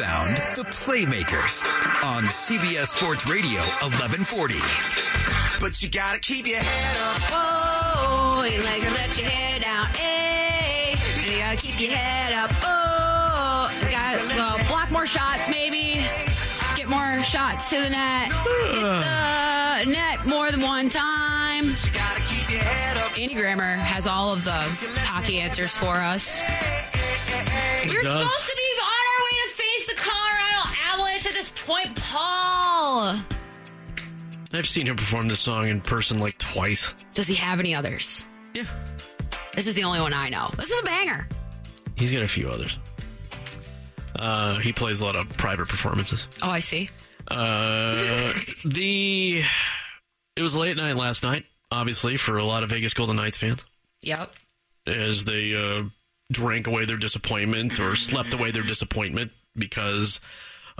You found the Playmakers on CBS Sports Radio 1140. But you gotta keep your head up. Oh, you like to let your hair down, hey. And you gotta keep your head up. Oh, you got well, block more shots, maybe. Get more shots to the net. Hit the net more than one time. You gotta keep your head up. Andy Grammer has all of the hockey answers for us. We're does. supposed to point, Paul. I've seen him perform this song in person like twice. Does he have any others? Yeah. This is the only one I know. This is a banger. He's got a few others. Uh, he plays a lot of private performances. Oh, I see. Uh, the it was late night last night, obviously for a lot of Vegas Golden Knights fans, Yep. as they uh, drank away their disappointment or slept away their disappointment because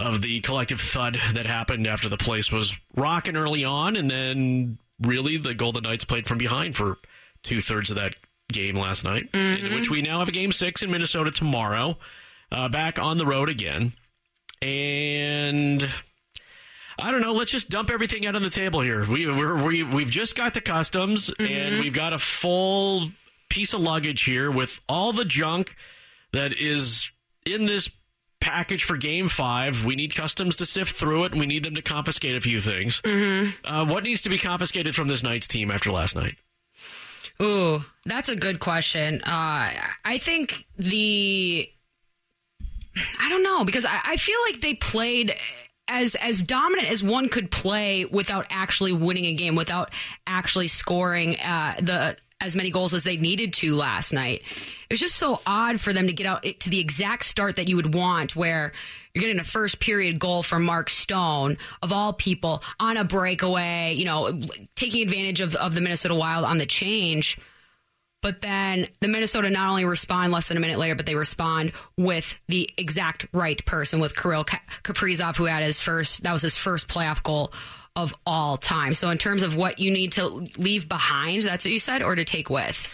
of the collective thud that happened after the place was rocking early on, and then really the Golden Knights played from behind for two thirds of that game last night, in which we now have a game six in Minnesota tomorrow, uh, back on the road again, and. I don't know. Let's just dump everything out on the table here. We we're, we we've just got to customs, and we've got a full piece of luggage here with all the junk that is in this package for Game Five. We need customs to sift through it, and we need them to confiscate a few things. Uh, what needs to be confiscated from this night's team after last night? Ooh, that's a good question. Uh, I think the I don't know because I, I feel like they played as as dominant as one could play without actually winning a game, without actually scoring uh, the as many goals as they needed to last night. It was just so odd for them to get out to the exact start that you would want, where you're getting a first period goal from Mark Stone of all people on a breakaway, you know, taking advantage of of the Minnesota Wild on the change. But then the Minnesota not only respond less than a minute later, but they respond with the exact right person with Kirill Ka- Kaprizov, who had his first, that was his first playoff goal of all time. So in terms of what you need to leave behind, that's what you said, or to take with.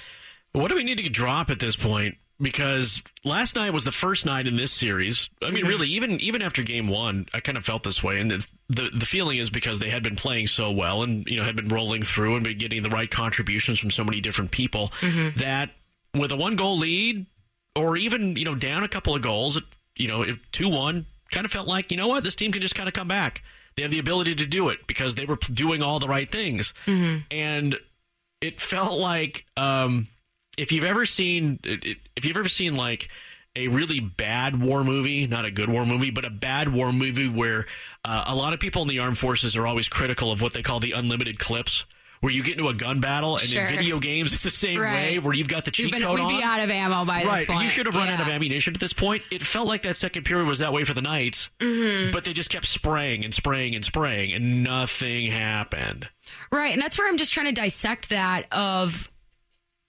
What do we need to drop at this point? Because last night was the first night in this series. I mean, mm-hmm. really, even even after game one, I kind of felt this way, and it's, the the feeling is because they had been playing so well, and you know had been rolling through and been getting the right contributions from so many different people mm-hmm. that with a one goal lead, or even you know down a couple of goals, you know two one, kind of felt like you know what this team can just kind of come back. They have the ability to do it because they were doing all the right things, and it felt like um, if you've ever seen if you've ever seen like a really bad war movie, not a good war movie, but a bad war movie where uh, a lot of people in the armed forces are always critical of what they call the unlimited clips. Where you get into a gun battle, and Sure. in video games, it's the same Right. way. Where you've got the cheat code we'd on, be out of ammo by this right? point. You should have run out of ammunition at this point. It felt like that second period was that way for the Knights, Mm-hmm. but they just kept spraying and spraying and spraying, and nothing happened. Right. And that's where I'm just trying to dissect that of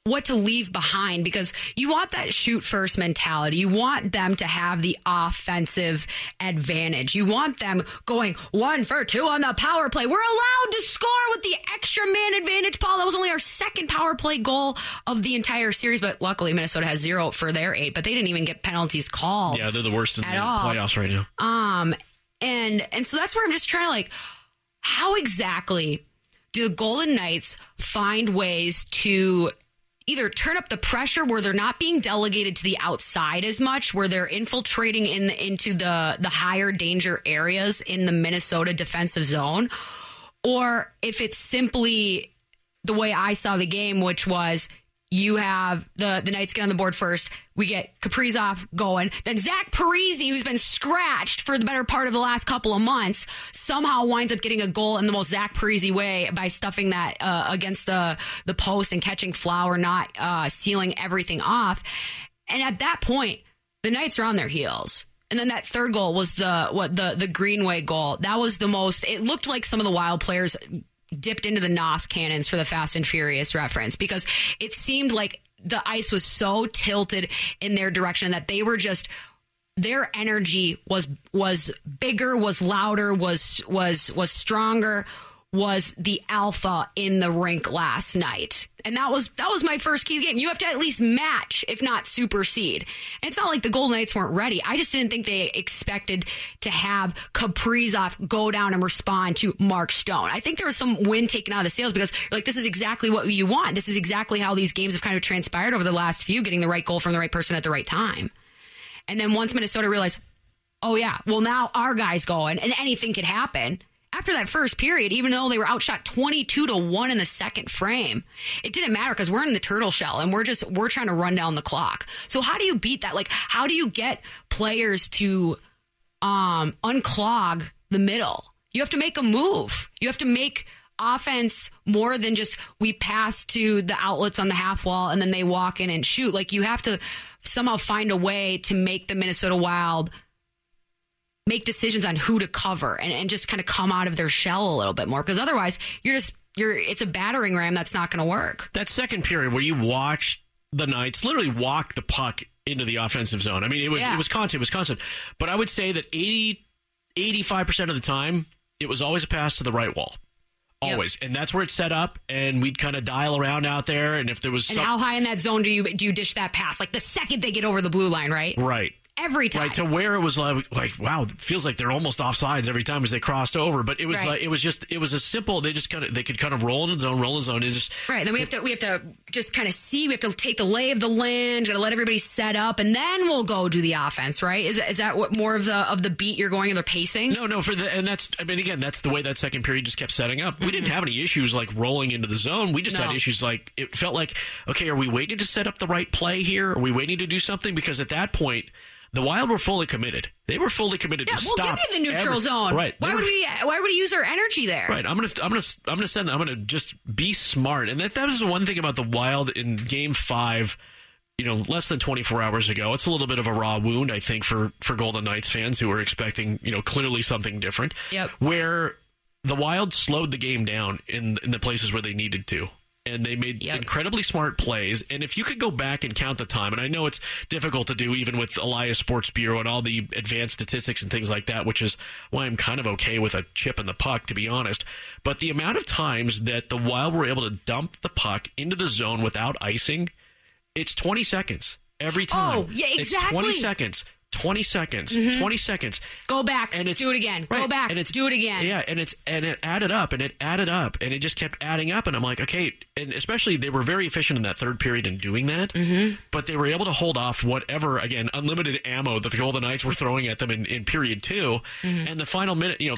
what to leave behind because you want that shoot first mentality. You want them to have the offensive advantage. You want them going one for two on the power play. We're allowed to score with the extra man advantage, Paul. That was only our second power play goal of the entire series, but luckily Minnesota has zero for their eight, but they didn't even get penalties called. Yeah, they're the worst in At the all. playoffs right now. Um, and and so that's where I'm just trying to like, how exactly do the Golden Knights find ways to either turn up the pressure where they're not being delegated to the outside as much, where they're infiltrating in into the the higher danger areas in the Minnesota defensive zone, or if it's simply the way I saw the game, which was you have the the Knights get on the board first. We get Kaprizov going. Then Zach Parise, who's been scratched for the better part of the last couple of months, somehow winds up getting a goal in the most Zach Parise way by stuffing that uh, against the the post and catching Flower, not uh, sealing everything off. And at that point, the Knights are on their heels. And then that third goal was the what the the Greenway goal. That was the most. It looked like some of the Wild players dipped into the NOS cannons for the Fast and Furious reference because it seemed like the ice was so tilted in their direction that they were just their energy was was bigger, was louder, was was was stronger, was the alpha in the rink last night. And that was that was my first key game. You have to at least match, if not supersede. And it's not like the Golden Knights weren't ready. I just didn't think they expected to have Kaprizov go down and respond to Mark Stone. I think there was some wind taken out of the sails because like this is exactly what you want. This is exactly how these games have kind of transpired over the last few, getting the right goal from the right person at the right time. And then once Minnesota realized, oh yeah, well now our guy's going and anything could happen after that first period, even though they were outshot 22 to 1 in the second frame, it didn't matter because we're in the turtle shell and we're just, we're trying to run down the clock. So how do you beat that? Like, how do you get players to, um, unclog the middle? You have to make a move. You have to make offense more than just we pass to the outlets on the half wall and then they walk in and shoot. Like you have to somehow find a way to make the Minnesota Wild make decisions on who to cover and, and just kind of come out of their shell a little bit more because otherwise you're just you're it's a battering ram that's not going to work. That second period where you watch the Knights literally walk the puck into the offensive zone. I mean, it was Yeah. it was constant, it was constant. But I would say that 80 85% of the time it was always a pass to the right wall. Always. And that's where it's set up and we'd kind of dial around out there and if there was And some, how high in that zone do you do you dish that pass? Like the second they get over the blue line, right? right. Every time. Right to where it was like, like wow, it feels like they're almost offsides every time as they crossed over. But it was Right. like it was just it was a simple. They just kind of they could kind of roll in the zone, roll in the zone. It just Right. Then we have to we have to just kind of see. We have to take the lay of the land. Got to let everybody set up, and then we'll go do the offense. Right? Is is that what more of the of the beat you're going or the pacing? No, no, for the and that's I mean again that's the way that second period just kept setting up. We didn't mm-hmm. have any issues like rolling into the zone. We just No. had issues like it felt like okay, are we waiting to set up the right play here? Are we waiting to do something? Because at that point, the Wild were fully committed. They were fully committed Yeah, to we'll stop. give you the neutral every- zone. Right? Why would we? Why would he use our energy there? Right. I'm gonna I'm gonna I'm gonna send I'm gonna just be smart. And that that was the one thing about the Wild in Game Five. You know, less than 24 hours ago. It's a little bit of a raw wound, I think, for for Golden Knights fans who were expecting you know clearly something different. Yep. Where the Wild slowed the game down in in the places where they needed to. And they made Yep. incredibly smart plays. And if you could go back and count the time, and I know it's difficult to do even with Elias Sports Bureau and all the advanced statistics and things like that, which is why I'm kind of okay with a chip in the puck, to be honest. But the amount of times that the Wild were able to dump the puck into the zone without icing, it's 20 seconds every oh, time. Oh, yeah, It's 20 seconds. 20 seconds. 20 seconds. Go back And it's do it again. Go back and it's do it again. Yeah, and it's and it added up and it added up and it just kept adding up and I'm like, okay, and especially they were very efficient in that third period in doing that. Mm-hmm. But they were able to hold off whatever again unlimited ammo that the Golden Knights were throwing at them in, in period 2 Mm-hmm. and the final minute, you know,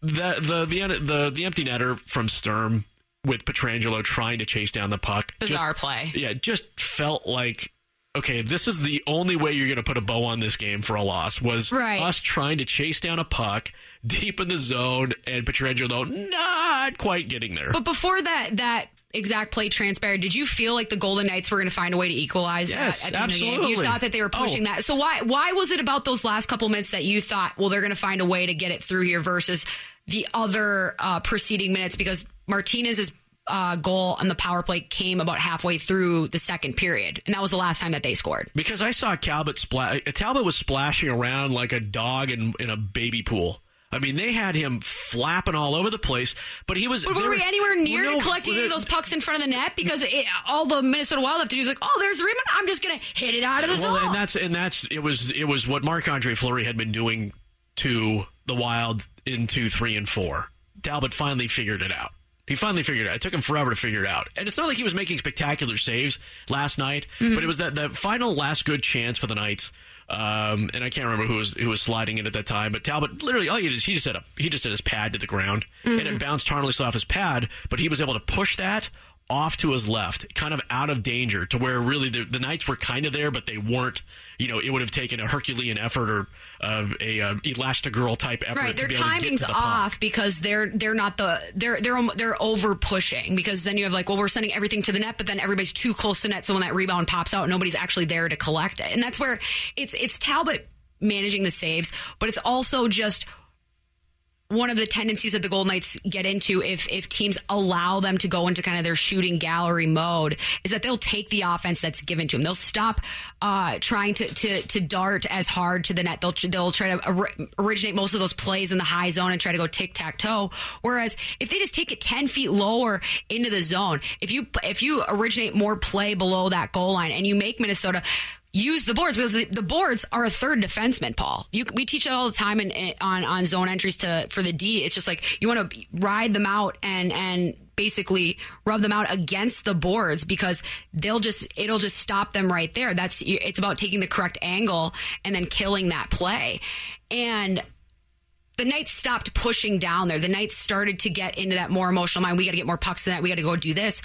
the the the the, the empty netter from Sturm with Pietrangelo trying to chase down the puck. Bizarre just, play. Yeah, just felt like okay, this is the only way you're going to put a bow on this game for a loss was Right. us trying to chase down a puck deep in the zone and Pietrangelo not quite getting there. But before that that exact play transpired, did you feel like the Golden Knights were going to find a way to equalize Yes, that? At the the game? You thought that they were pushing Oh. that. So why why was it about those last couple minutes that you thought, well, they're going to find a way to get it through here versus the other uh, preceding minutes? Because Martinez's uh, goal on the power play came about halfway through the second period, and that was the last time that they scored. Because I saw Talbot splash. Talbot was splashing around like a dog in, in a baby pool. I mean, they had him flapping all over the place, but he was. But were we anywhere near Well, no, to collecting any of those pucks in front of the net? Because it, all the Minnesota Wild have to do is like, oh, there's the rebound. I'm just going to hit it out of the Well, zone. and that's and that's it was it was what Marc Andre Fleury had been doing to the Wild in two, three, and four. Talbot finally figured it out. He finally figured it out. It took him forever to figure it out. And it's not like he was making spectacular saves last night, Mm-hmm. but it was that the final last good chance for the Knights. Um, and I can't remember who was who was sliding in at that time, but Talbot literally all he did is he just had a he just had his pad to the ground and Mm-hmm. it bounced harmlessly off his pad, but he was able to push that off to his left, kind of out of danger, to where really the, the Knights were kind of there, but they weren't. You know, it would have taken a Herculean effort or uh, a uh, Elastigirl type effort Right, to their to timing's to the off because they're they're not the they're they're they're over pushing because then you have like well we're sending everything to the net but then everybody's too close to net so when that rebound pops out nobody's actually there to collect it and that's where it's it's Talbot managing the saves but it's also just one of the tendencies that the Golden Knights get into if if teams allow them to go into kind of their shooting gallery mode is that they'll take the offense that's given to them. They'll stop uh, trying to, to to dart as hard to the net. They'll they'll try to or- originate most of those plays in the high zone and try to go tic tac toe. Whereas if they just take it ten feet lower into the zone, if you if you originate more play below that goal line and you make Minnesota use the boards because the, boards are a third defenseman, Paul. You, we teach that all the time in, in, on on zone entries to for the D. It's just like you want to ride them out and and basically rub them out against the boards because they'll just it'll just stop them right there. That's it's about taking the correct angle and then killing that play. And the Knights stopped pushing down there. The Knights started to get into that more emotional mind. We got to get more pucks in that. We got to go do this.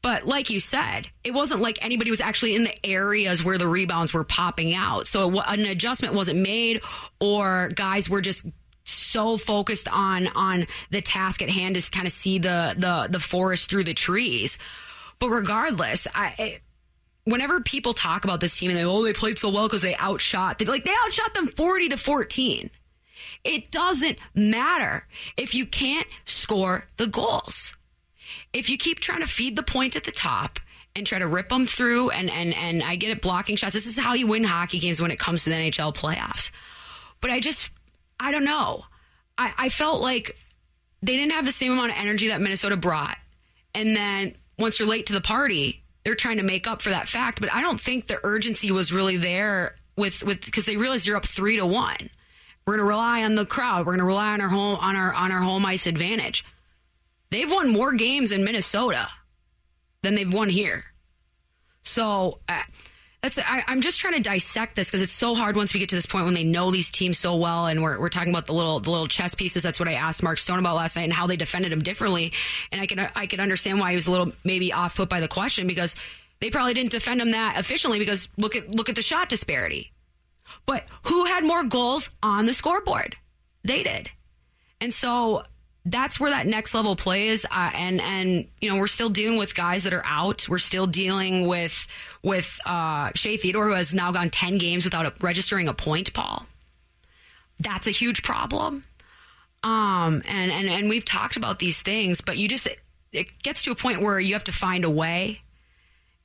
But like you said, it wasn't like anybody was actually in the areas where the rebounds were popping out. So it, an adjustment wasn't made, or guys were just so focused on on the task at hand to kind of see the the the forest through the trees. But regardless, I. I Whenever people talk about this team and they oh they played so well because they outshot they like they outshot them forty to fourteen. It doesn't matter if you can't score the goals. If you keep trying to feed the point at the top and try to rip them through, and, and, and I get it, blocking shots. This is how you win hockey games when it comes to the NHL playoffs. But I just, I don't know. I, I felt like they didn't have the same amount of energy that Minnesota brought. And then once you're late to the party, they're trying to make up for that fact. But I don't think the urgency was really there with with because they realized you're up three to one. We're going to rely on the crowd. We're going to rely on our home on our on our home ice advantage. They've won more games in Minnesota than they've won here. So uh, that's I, I'm just trying to dissect this because it's so hard once we get to this point when they know these teams so well, and we're, we're talking about the little the little chess pieces. That's what I asked Mark Stone about last night and how they defended him differently. And I can I can understand why he was a little maybe off put by the question because they probably didn't defend him that efficiently because look at look at the shot disparity. But who had more goals on the scoreboard? They did. And so that's where that next level play is. Uh, and, and, you know, we're still dealing with guys that are out. We're still dealing with, with, uh, Shea Theodore, who has now gone 10 games without a, registering a point, Paul. That's a huge problem. Um, and, and, and we've talked about these things, but you just, it gets to a point where you have to find a way.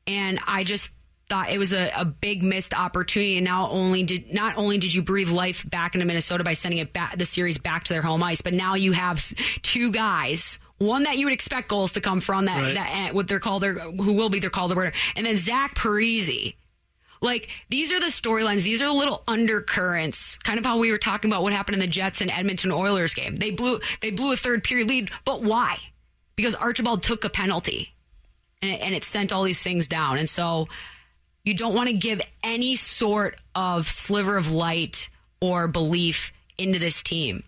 And I just thought it was a, a big missed opportunity. And now only did not only did you breathe life back into Minnesota by sending it back the series back to their home ice, but now you have two guys. One that you would expect goals to come from that Right. that uh, what they're called their who will be their called the and then Zach Parise. Like these are the storylines. These are the little undercurrents. Kind of how we were talking about what happened in the Jets and Edmonton Oilers game. They blew they blew a third period lead, but why? Because Archibald took a penalty, and it, and it sent all these things down. And so you don't want to give any sort of sliver of light or belief into this team.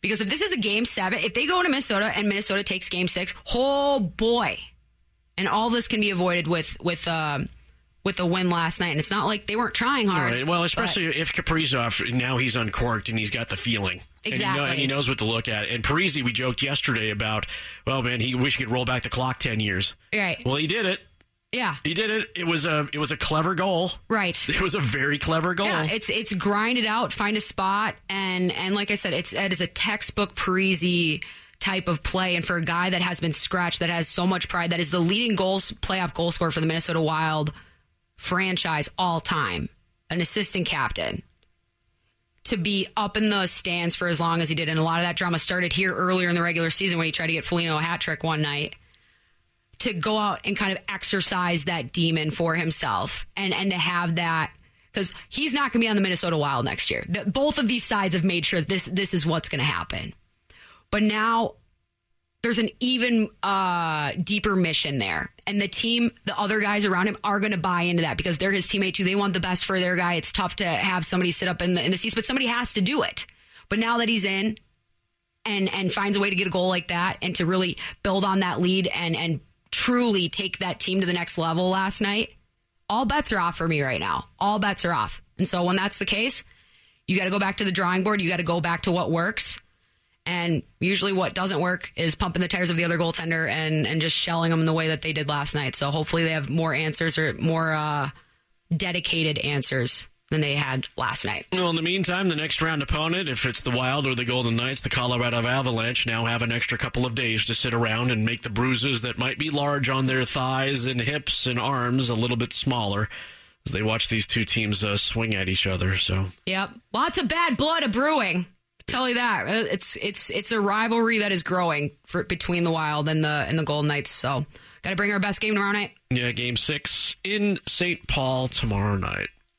Because if this is a game seven, if they go into Minnesota and Minnesota takes game six, oh boy. And all this can be avoided with with um with a win last night. And it's not like they weren't trying hard. right. Well, but- especially if Kaprizov now he's uncorked and he's got the feeling, and he, know, Exactly. and he knows what to look at. And Parise, we joked yesterday about, well, man, he wish he could roll back the clock ten years. Right. Well, he did it. Yeah. He did it. It was a it was a clever goal. Right. It was a very clever goal. Yeah, it's it's grind it out, find a spot, and and like I said, it's it is a textbook Parise type of play. And for a guy that has been scratched, that has so much pride, that is the leading goals playoff goal scorer for the Minnesota Wild franchise all time, an assistant captain. To be up in the stands for as long as he did, and a lot of that drama started here earlier in the regular season when he tried to get Foligno a hat trick one night to go out and kind of exercise that demon for himself and and to have that because he's not going to be on the Minnesota Wild next year. The, both of these sides have made sure this this is what's going to happen. But now there's an even uh, deeper mission there. And the team, the other guys around him are going to buy into that because they're his teammate too. They want the best for their guy. It's tough to have somebody sit up in the, in the seats, but somebody has to do it. But now that he's in and, and finds a way to get a goal like that and to really build on that lead and, and truly take that team to the next level last night, all bets are off for me right now. All bets are off. And so when that's the case, you got to go back to the drawing board. You got to go back to what works. And usually, what doesn't work is pumping the tires of the other goaltender and and just shelling them the way that they did last night. So hopefully, they have more answers or more uh, dedicated answers than they had last night. Well, in the meantime, the next round opponent, if it's the Wild or the Golden Knights, the Colorado Avalanche now have an extra couple of days to sit around and make the bruises that might be large on their thighs and hips and arms a little bit smaller as they watch these two teams uh, swing at each other. So, yep, lots of bad blood a brewing. Tell you that Uh, it's it's it's a rivalry that is growing for, between the Wild and the and the Golden Knights. So, got to bring our best game tomorrow night. yeah, Game Six in St. Paul tomorrow night.